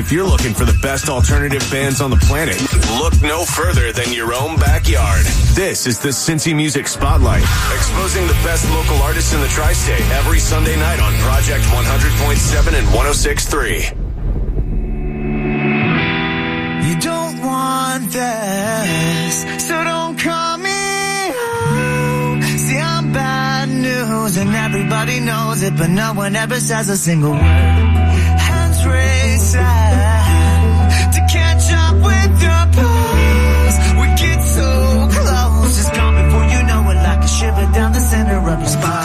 If you're looking for the best alternative bands on the planet, look no further than your own backyard. This is the Cincy Music Spotlight, exposing the best local artists in the tri-state every Sunday night on Project 100.7 and 106.3. You don't want this, so don't call me. See, I'm bad news and everybody knows it, but no one ever says a single word. Down the center of your spine.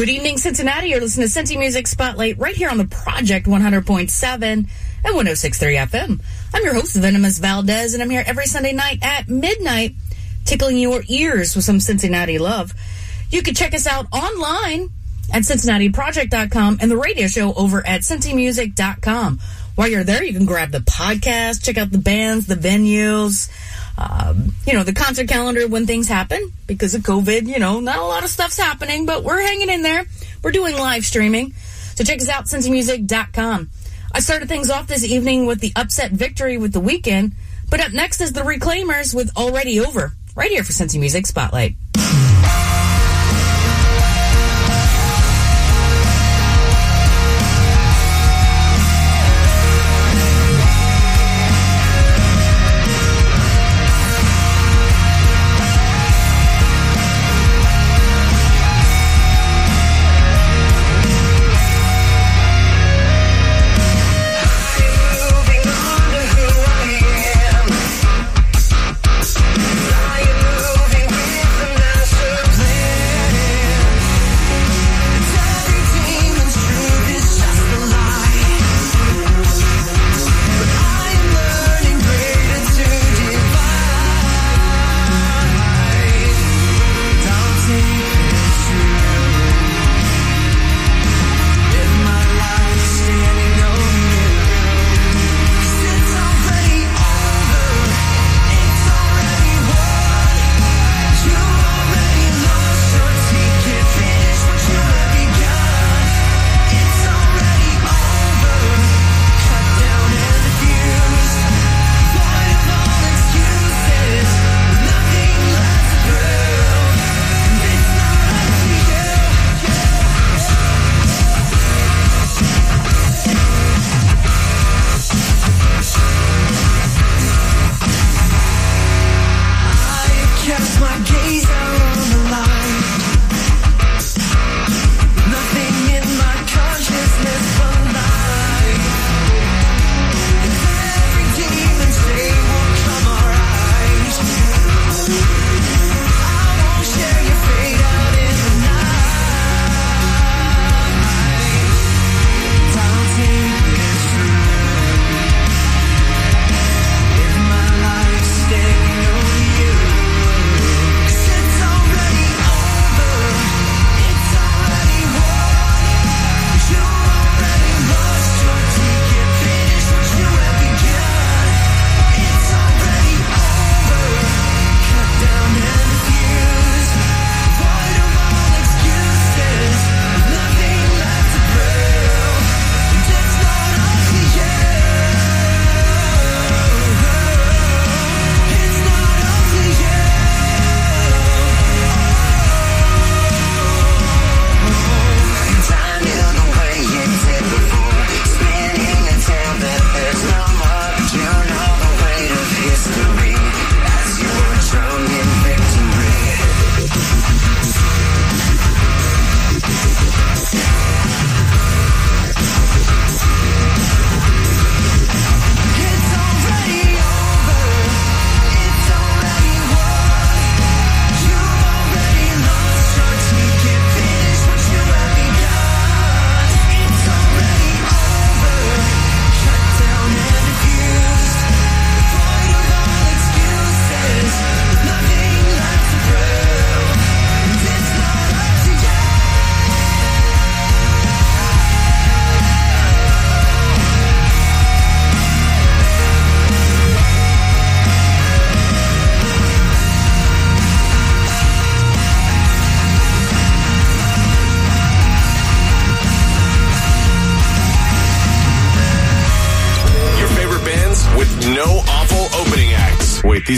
Good evening, Cincinnati. You're listening to Cincy Music Spotlight right here on the Project 100.7 and 106.3 FM. I'm your host, Venomous Valdez, and I'm here every Sunday night at midnight, tickling your ears with some Cincinnati love. You can check us out online at CincinnatiProject.com and the radio show over at CincyMusic.com. While you're there, you can grab the podcast, check out the bands, the venues, um, you know, the concert calendar when things happen because of COVID. You know, not a lot of stuff's happening, but we're hanging in there. We're doing live streaming. So check us out, CincyMusic.com. I started things off this evening with the upset victory with the weekend, but up next is the Reclaimers with Already Over, right here for Cincy Music Spotlight.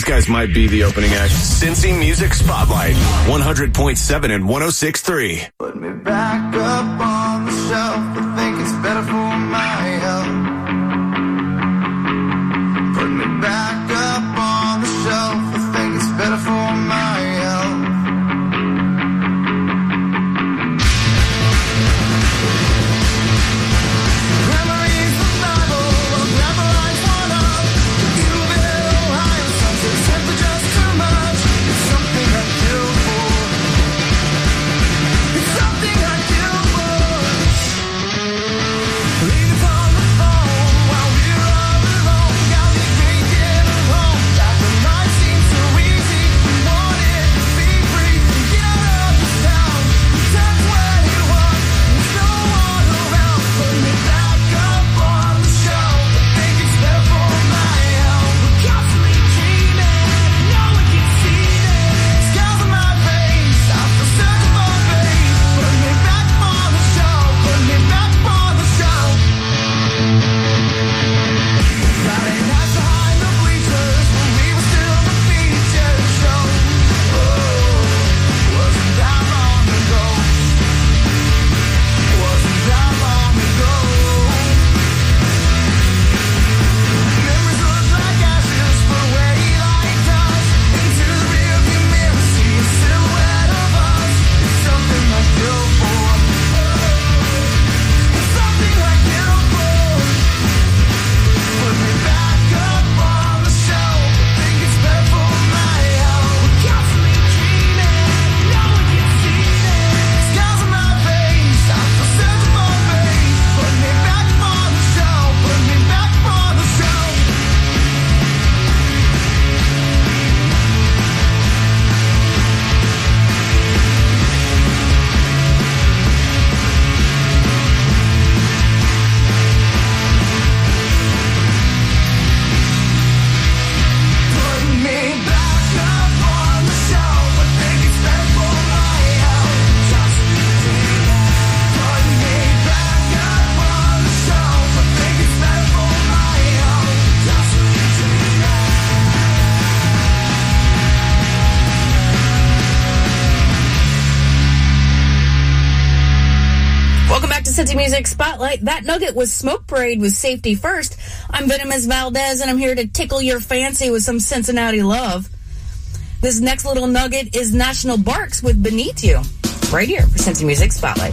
These guys might be the opening act. Cincy Music Spotlight, 100.7 and 106.3. Put me back up on the shelf. I think it's better for Mississippi Music Spotlight. That nugget was Smoke Parade with Safety First. I'm Venomous Valdez, and I'm here to tickle your fancy with some Cincinnati love. This next little nugget is National Barks with Beneath You, right here for Cincy Music Spotlight.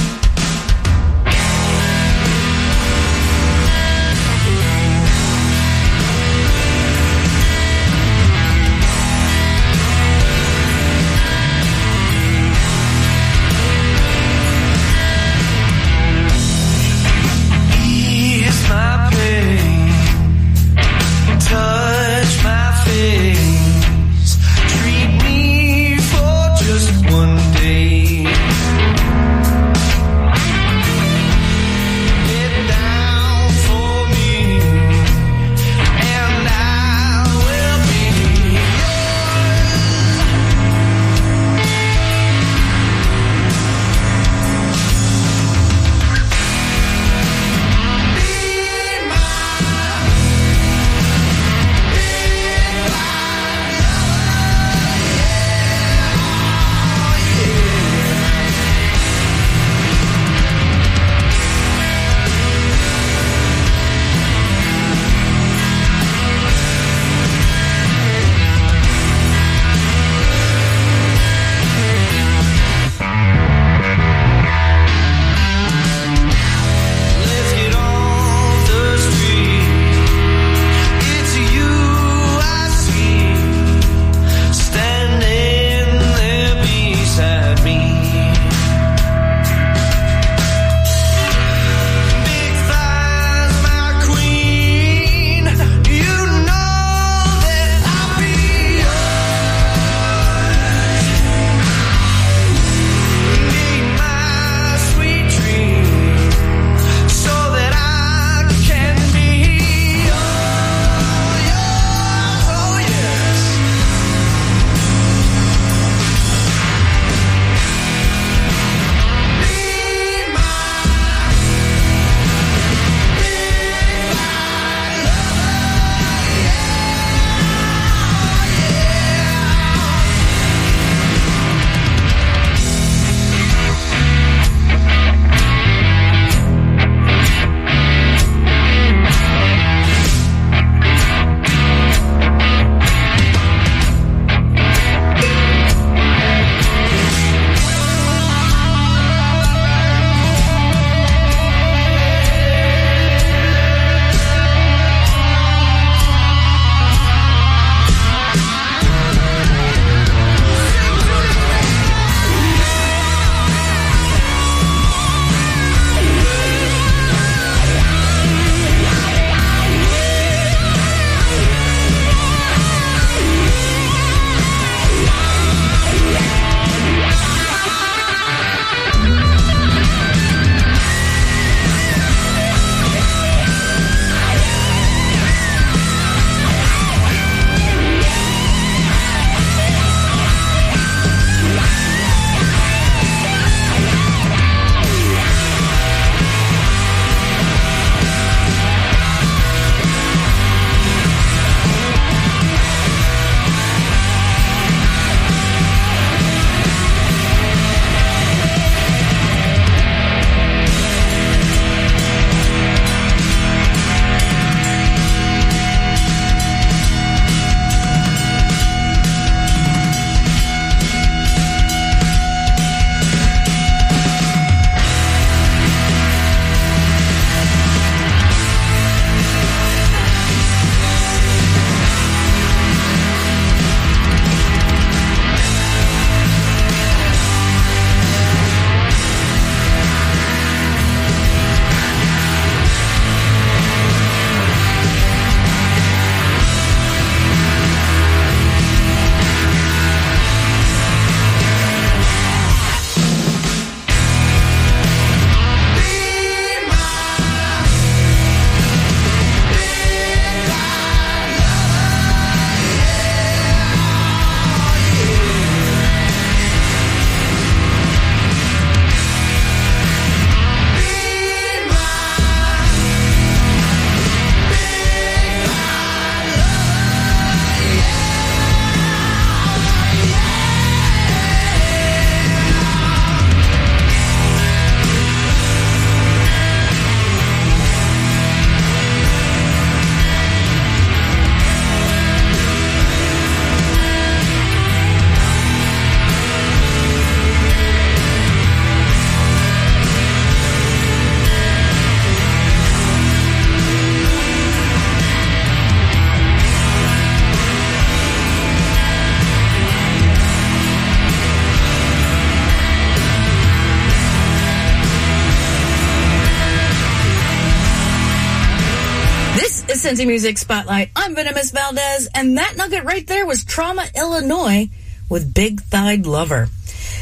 Cincy Music Spotlight. I'm Venomous Valdez, and that nugget right there was Trauma Illinois with Big Thighed Lover.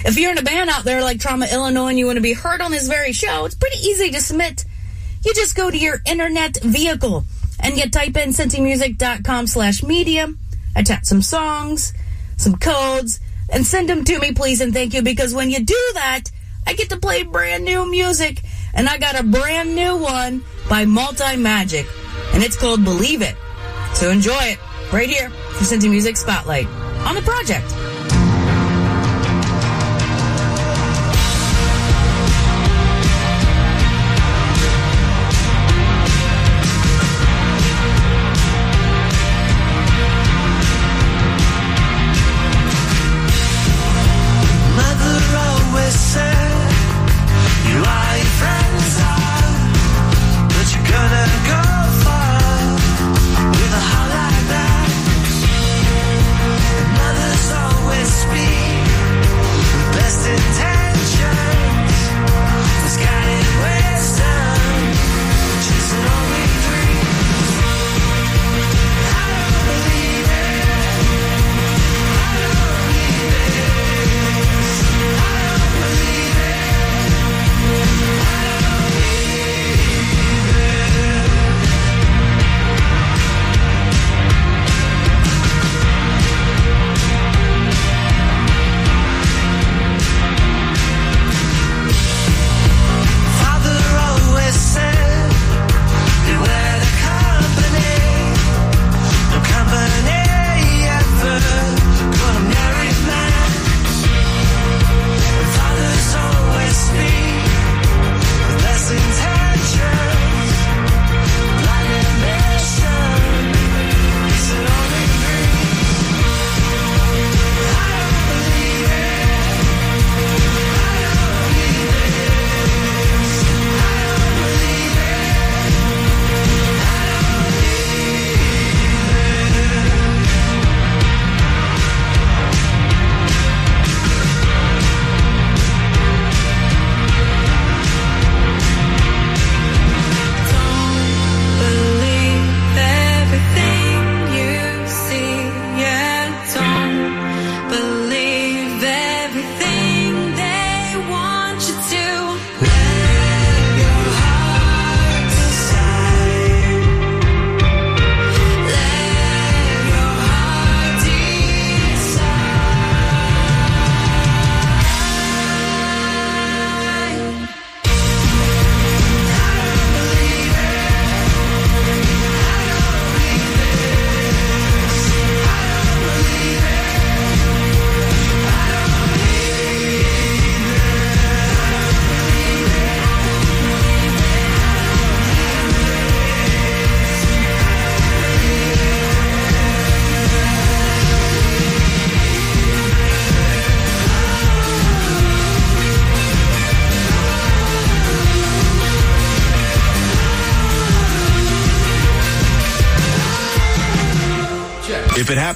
If you're in a band out there like Trauma Illinois and you want to be heard on this very show, it's pretty easy to submit. You just go to your internet vehicle and you type in cincymusic.com slash media, attach some songs, some codes, and send them to me, please and thank you, because when you do that, I get to play brand new music, and I got a brand new one by Multi Magic, and it's called Believe It. So enjoy it right here for Cincy Music Spotlight on the project.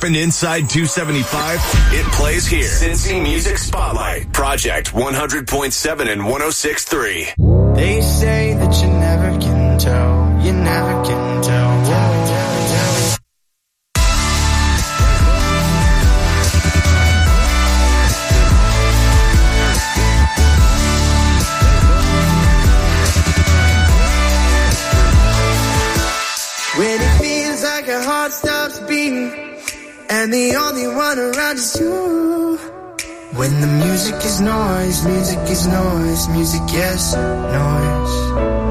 Happened inside 275, it plays here. Cincy Music Spotlight. Project 100.7 and 106.3. They say that you never can tell, you never can tell. The only one around is you. When the music is noise, music is noise, music yes, noise.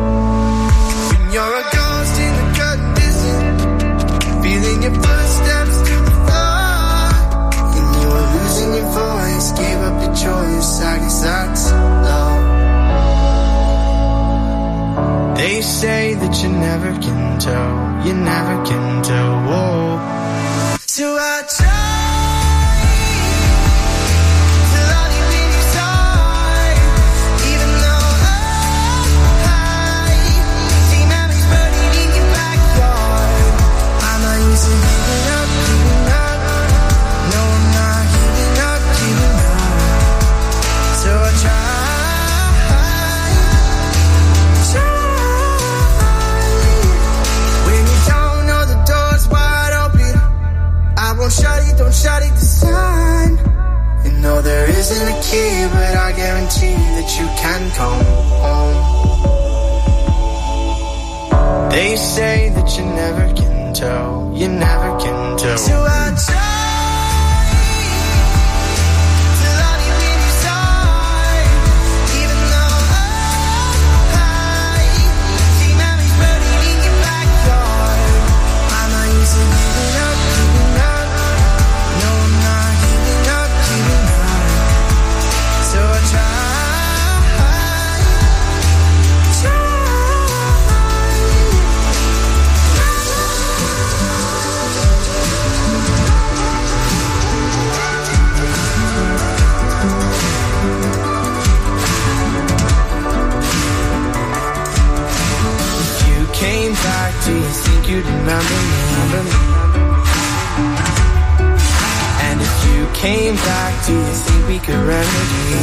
came back, do you think we could remedy?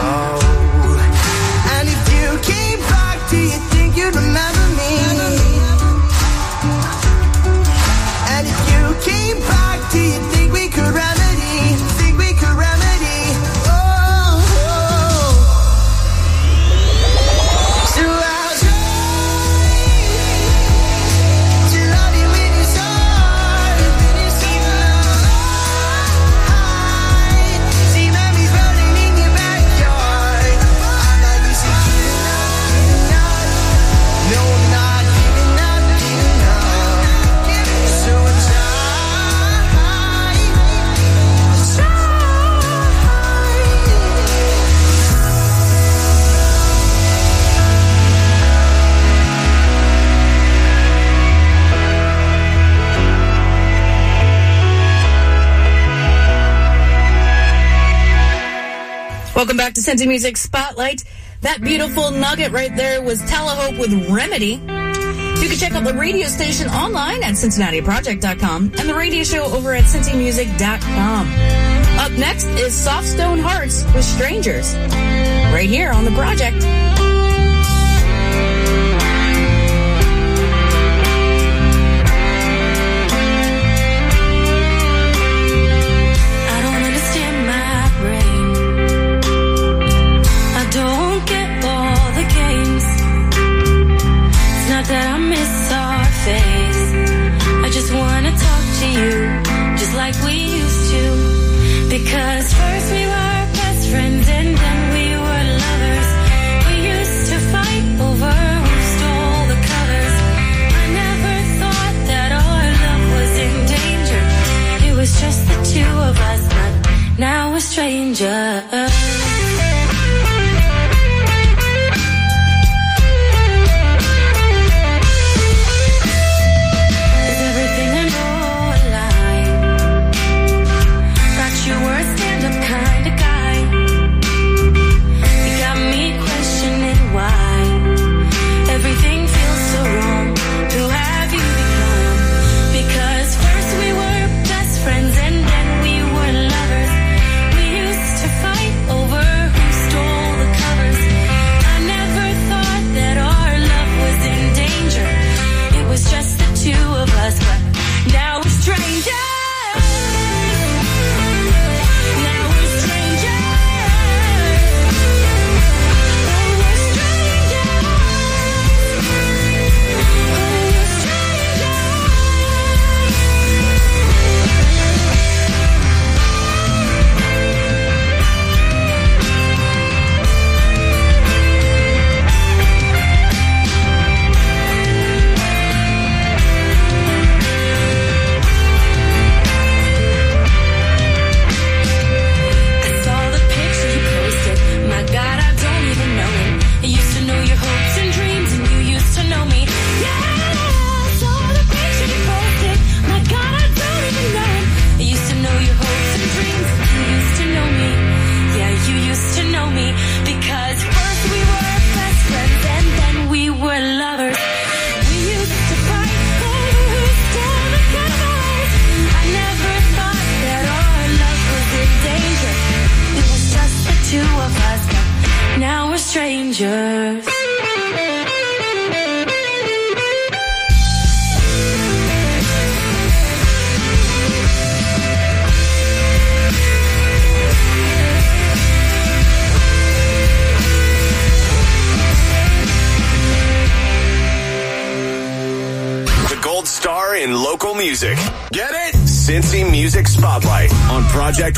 Oh Welcome back to Cincy Music Spotlight. That beautiful nugget right there was Telehope with Remedy. You can check out the radio station online at CincinnatiProject.com and the radio show over at CincyMusic.com. Up next is Soft Stone Hearts with Strangers, right here on the project. that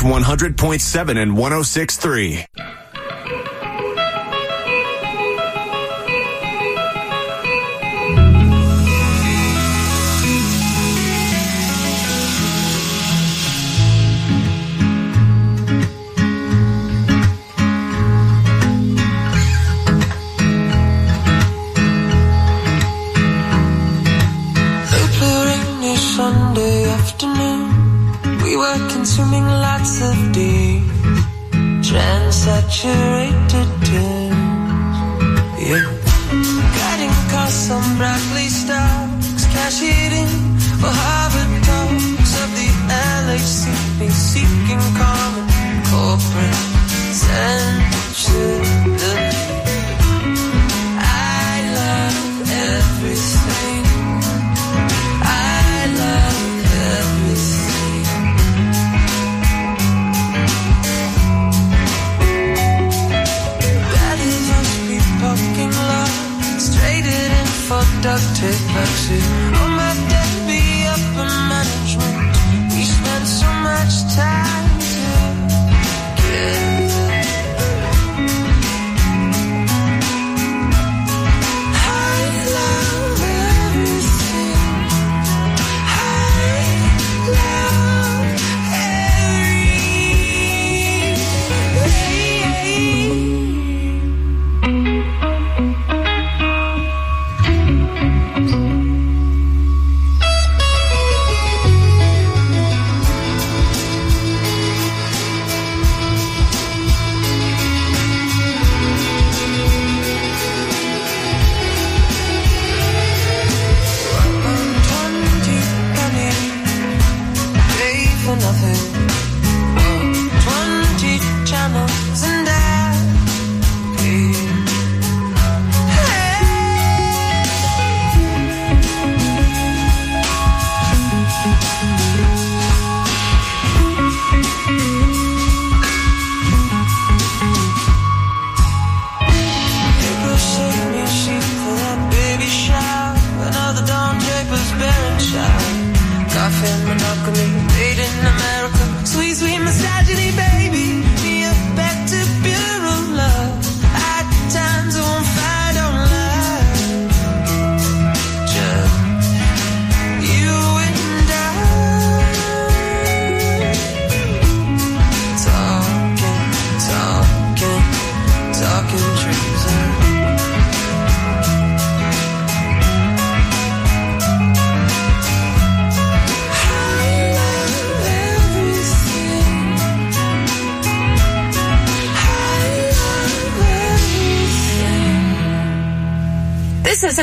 100.7 and 106.3.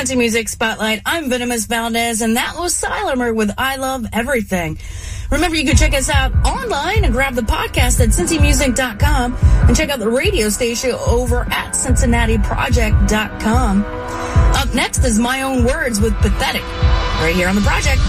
Welcome Music Spotlight. I'm Venomous Valdez, and that was Silemer with I Love Everything. Remember, you can check us out online and grab the podcast at cincymusic.com and check out the radio station over at cincinnatiproject.com. Up next is My Own Words with Pathetic, right here on the project.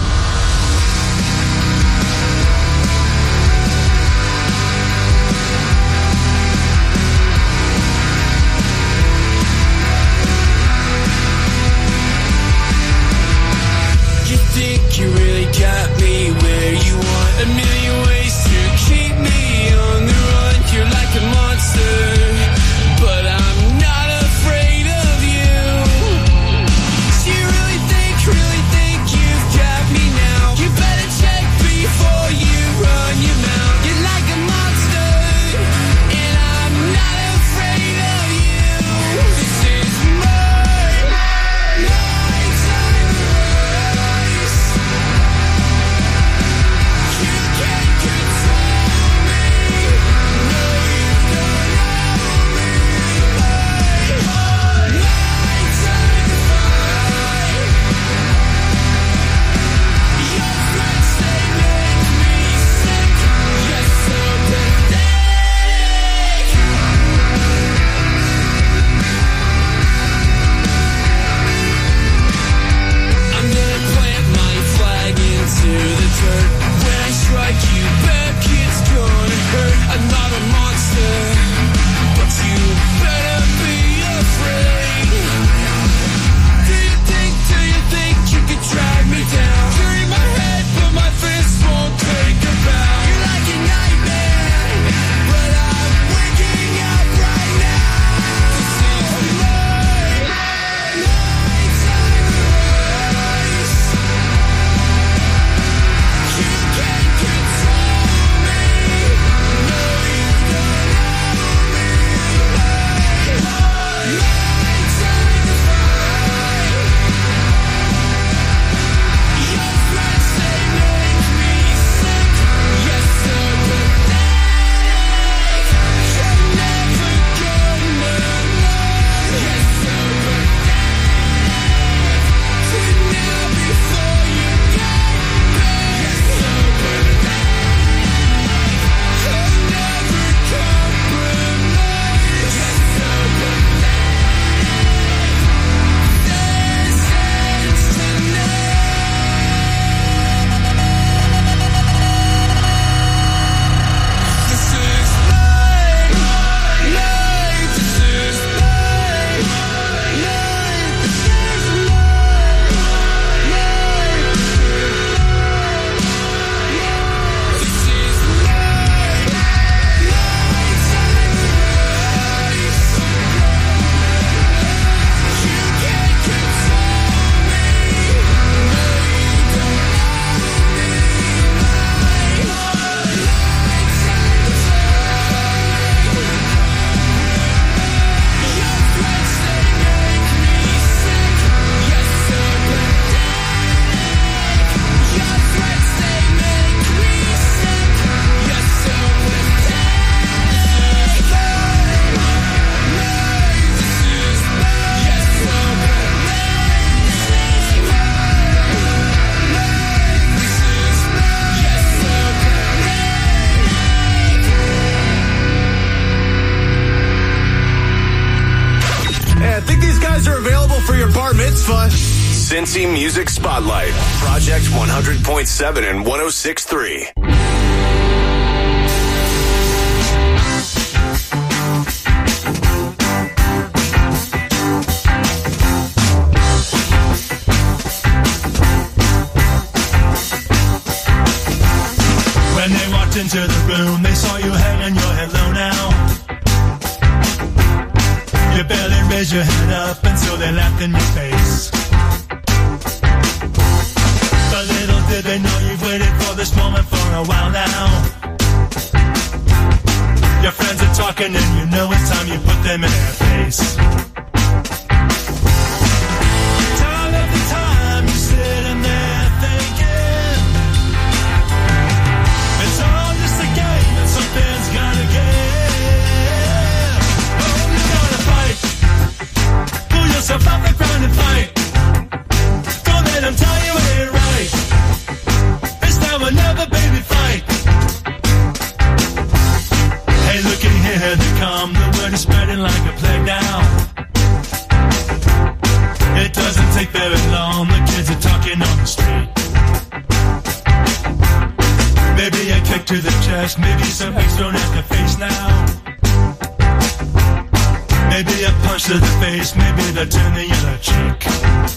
101.7 and 106.3. fucking and you know it's time you put them in their face. a tenner and a cheek.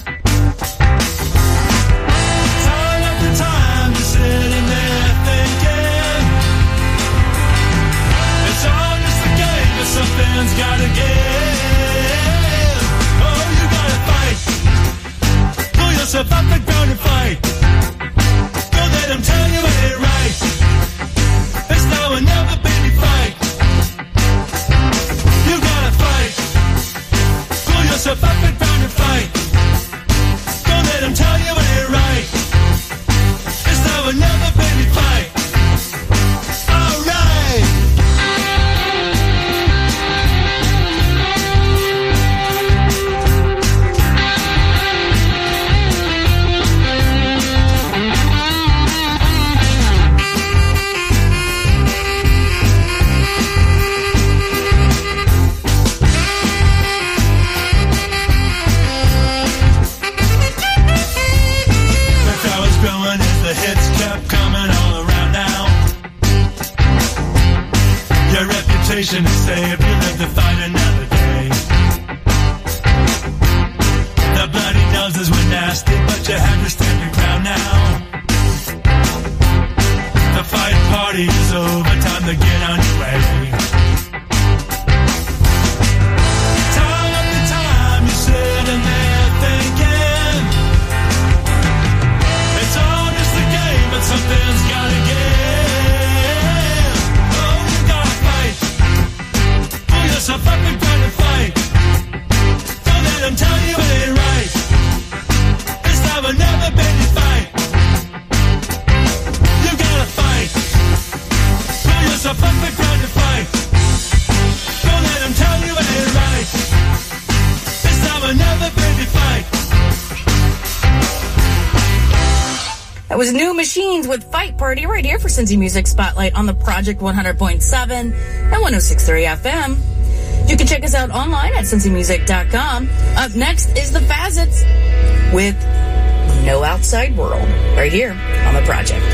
Cincy Music Spotlight on the Project 100.7 and 106.3 FM. You can check us out online at cincymusic.com. Up next is the Fazets with No Outside World right here on the project.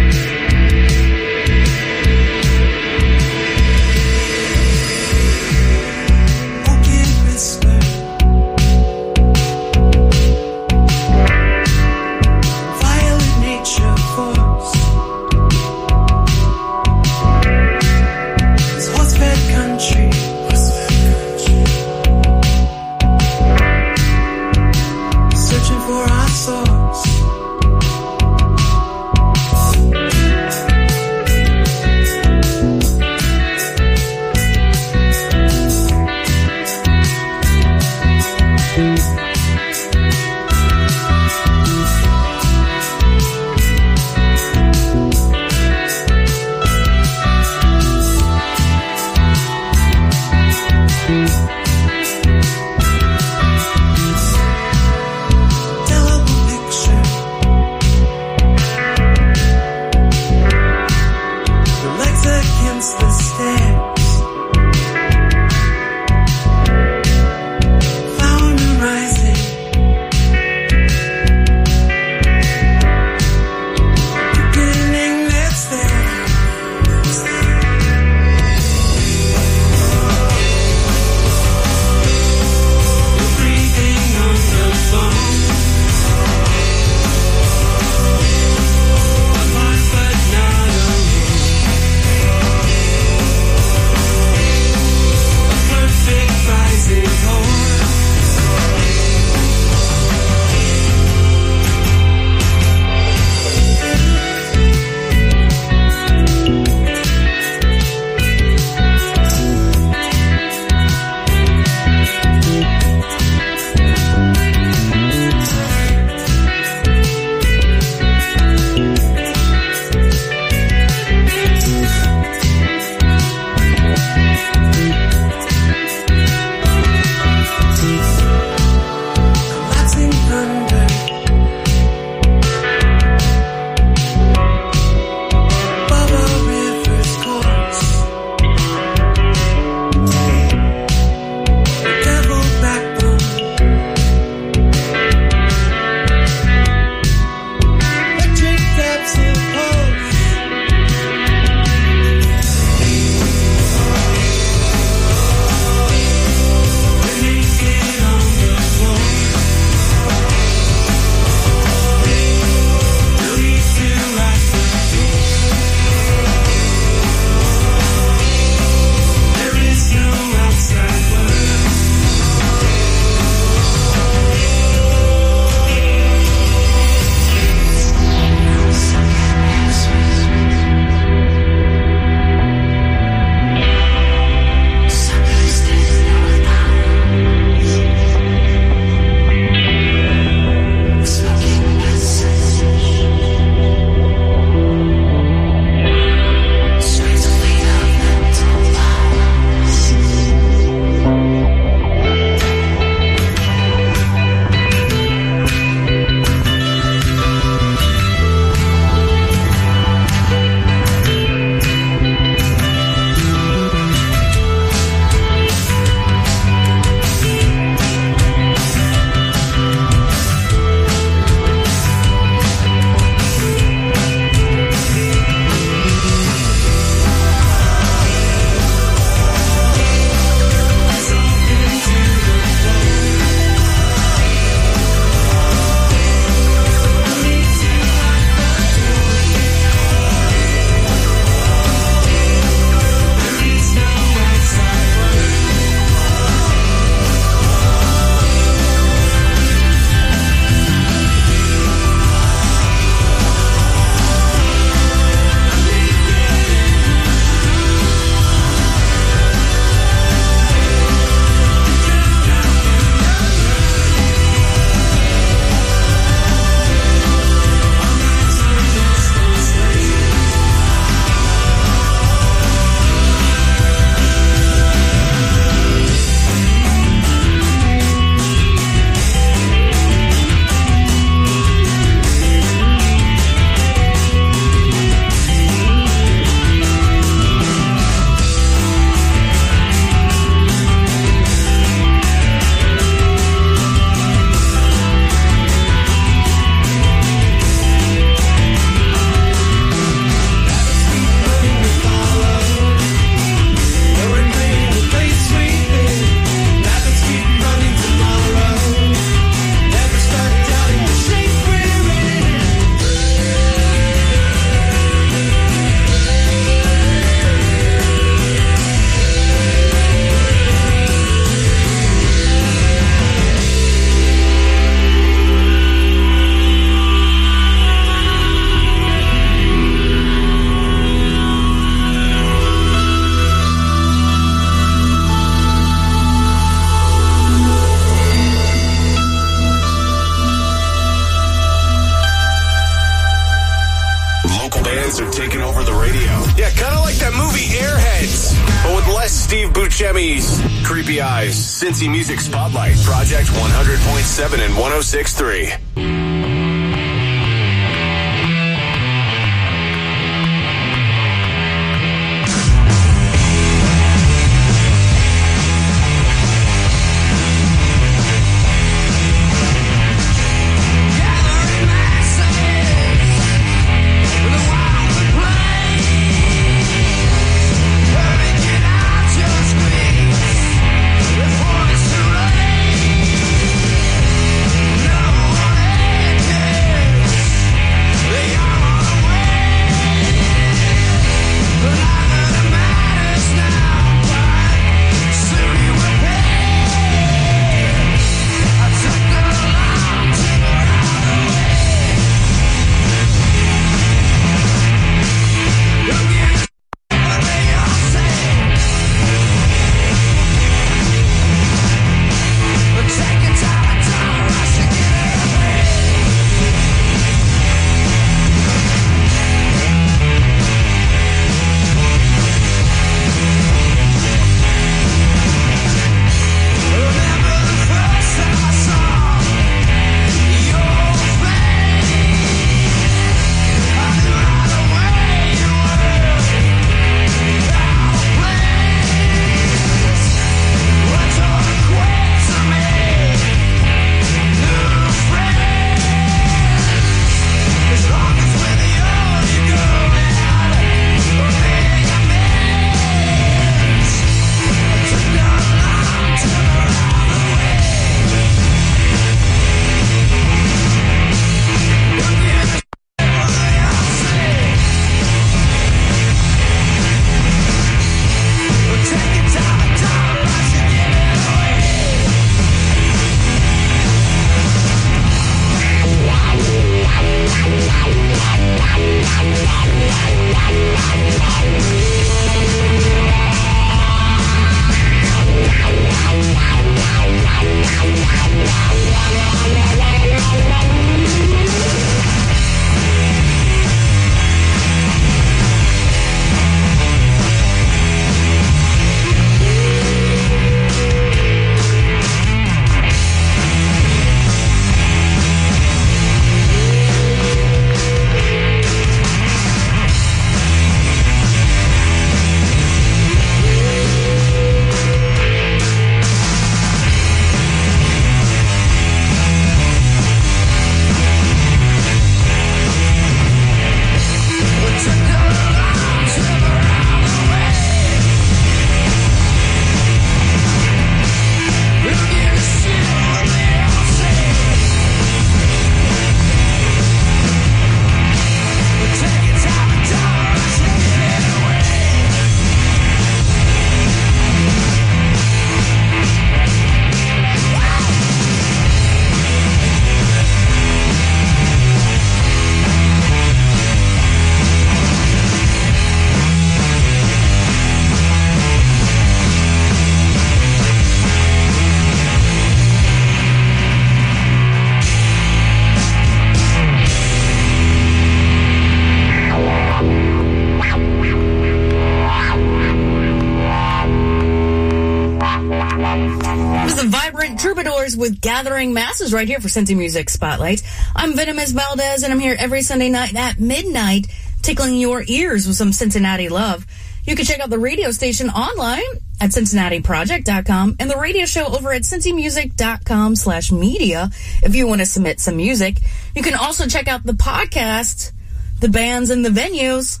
Gathering Masses right here for Cincy Music Spotlight. I'm Venomous Valdez, and I'm here every Sunday night at midnight, tickling your ears with some Cincinnati love. You can check out the radio station online at CincinnatiProject.com and the radio show over at CincyMusic.com slash media if you want to submit some music. You can also check out the podcast, the bands and the venues.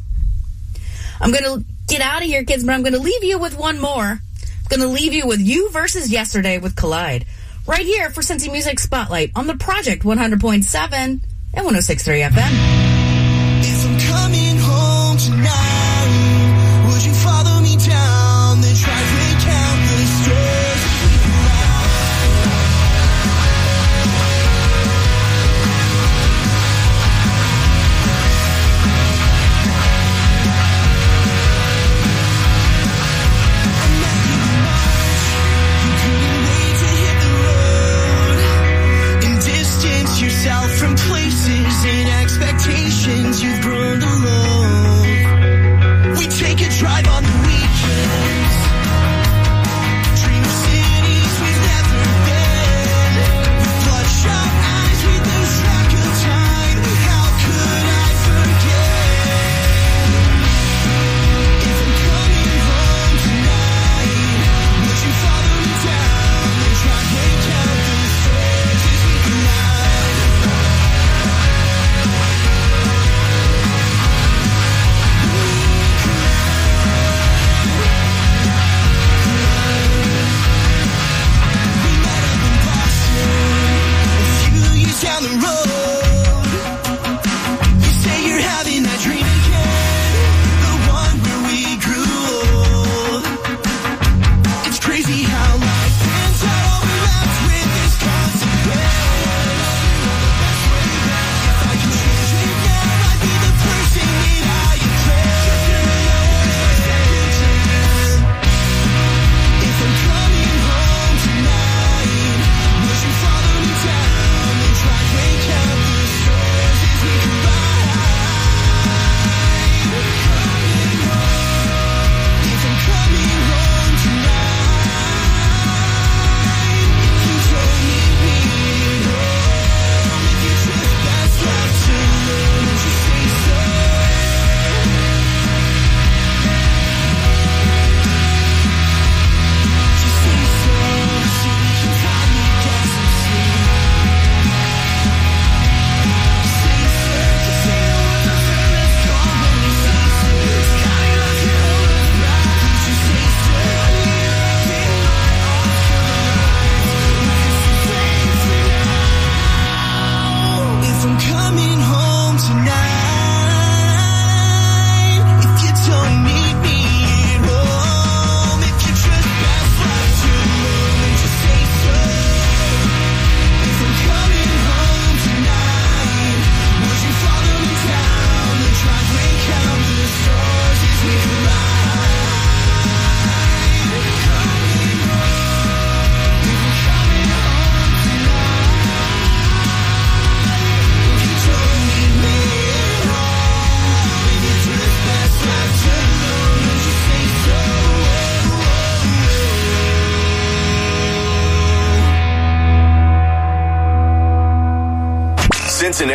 I'm going to get out of here, kids, but I'm going to leave you with one more. I'm going to leave you with You versus Yesterday with Collide. Right here for Cincy Music Spotlight on the Project 100.7 and 106.3 FM.